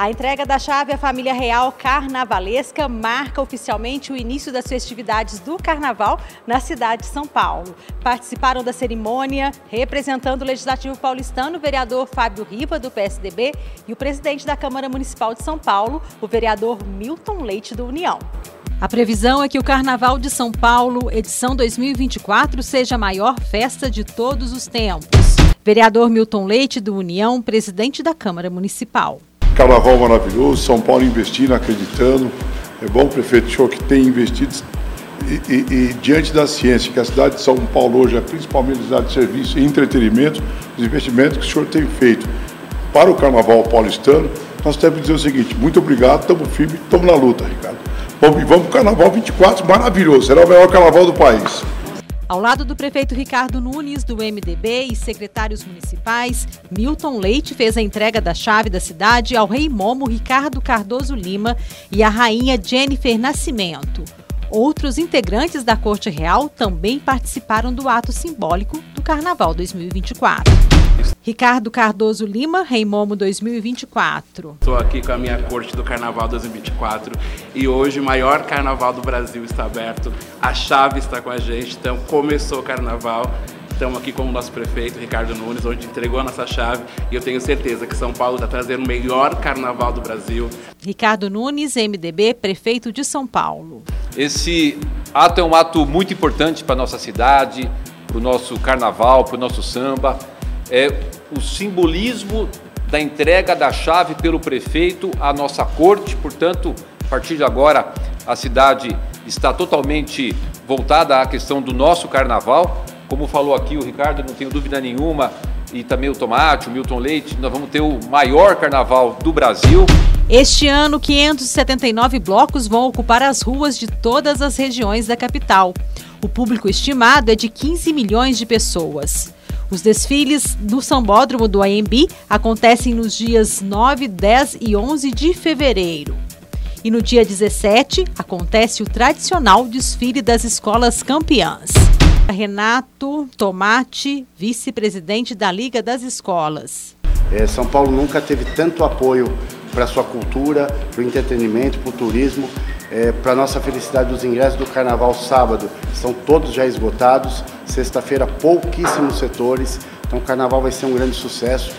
A entrega da chave à família real carnavalesca marca oficialmente o início das festividades do carnaval na cidade de São Paulo. Participaram da cerimônia, representando o Legislativo paulistano, o vereador Fábio Riva, do PSDB, e o presidente da Câmara Municipal de São Paulo, o vereador Milton Leite, do União. A previsão é que o Carnaval de São Paulo, edição 2024, seja a maior festa de todos os tempos. Vereador Milton Leite, do União, presidente da Câmara Municipal. Carnaval maravilhoso, São Paulo investindo, acreditando. É bom, prefeito, senhor que tem investido e, e, e, diante da ciência, que a cidade de São Paulo hoje é principalmente cidade de serviço e entretenimento, os investimentos que o senhor tem feito para o Carnaval paulistano, nós temos que dizer o seguinte, muito obrigado, estamos firmes, estamos na luta, Ricardo. Vamos, vamos para o Carnaval 24, maravilhoso, será o melhor carnaval do país. Ao lado do prefeito Ricardo Nunes, do MDB, e secretários municipais, Milton Leite fez a entrega da chave da cidade ao rei Momo Ricardo Cardoso Lima e à rainha Jennifer Nascimento. Outros integrantes da Corte Real também participaram do ato simbólico do Carnaval 2024. Ricardo Cardoso Lima, Rei Momo 2024. Estou aqui com a minha corte do Carnaval 2024 e hoje o maior carnaval do Brasil está aberto. A chave está com a gente, então começou o carnaval. Estamos aqui com o nosso prefeito, Ricardo Nunes, onde entregou a nossa chave e eu tenho certeza que São Paulo está trazendo o melhor carnaval do Brasil. Ricardo Nunes, MDB, prefeito de São Paulo. Esse ato é um ato muito importante para a nossa cidade, para o nosso carnaval, para o nosso samba é o simbolismo da entrega da chave pelo prefeito à nossa corte. Portanto, a partir de agora, a cidade está totalmente voltada à questão do nosso carnaval. Como falou aqui o Ricardo, não tenho dúvida nenhuma, e também o Tomate, o Milton Leite, nós vamos ter o maior carnaval do Brasil. Este ano, 579 blocos vão ocupar as ruas de todas as regiões da capital. O público estimado é de 15 milhões de pessoas. Os desfiles do Sambódromo do AMB acontecem nos dias 9, 10 e 11 de fevereiro. E no dia 17 acontece o tradicional desfile das escolas campeãs. Renato Tomate, vice-presidente da Liga das Escolas. É, São Paulo nunca teve tanto apoio para sua cultura, para o entretenimento, para o turismo. É, para nossa felicidade, os ingressos do Carnaval sábado estão todos já esgotados. Sexta-feira, pouquíssimos setores. Então, o Carnaval vai ser um grande sucesso.